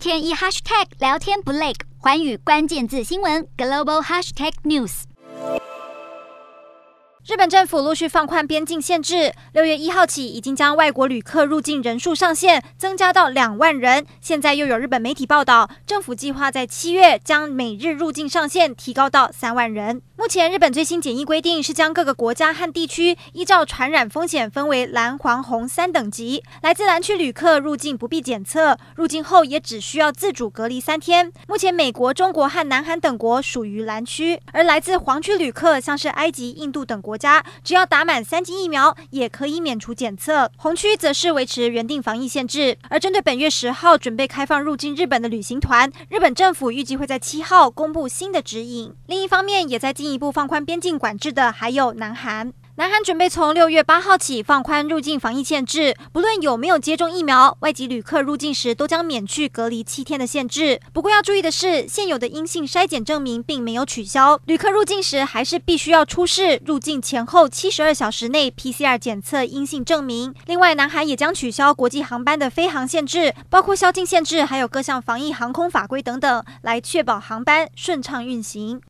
天一 hashtag 聊天不累，寰宇关键字新闻 global hashtag news。日本政府陆续放宽边境限制，六月一号起已经将外国旅客入境人数上限增加到两万人。现在又有日本媒体报道，政府计划在七月将每日入境上限提高到三万人。目前日本最新检疫规定是将各个国家和地区依照传染风险分为蓝、黄、红三等级。来自蓝区旅客入境不必检测，入境后也只需要自主隔离三天。目前美国、中国和南韩等国属于蓝区，而来自黄区旅客，像是埃及、印度等国家，只要打满三剂疫苗，也可以免除检测。红区则是维持原定防疫限制。而针对本月十号准备开放入境日本的旅行团，日本政府预计会在七号公布新的指引。另一方面，也在进进一步放宽边境管制的还有南韩。南韩准备从六月八号起放宽入境防疫限制，不论有没有接种疫苗，外籍旅客入境时都将免去隔离七天的限制。不过要注意的是，现有的阴性筛检证明并没有取消，旅客入境时还是必须要出示入境前后七十二小时内 PCR 检测阴性证明。另外，南韩也将取消国际航班的飞航限制，包括宵禁限制，还有各项防疫航空法规等等，来确保航班顺畅运行。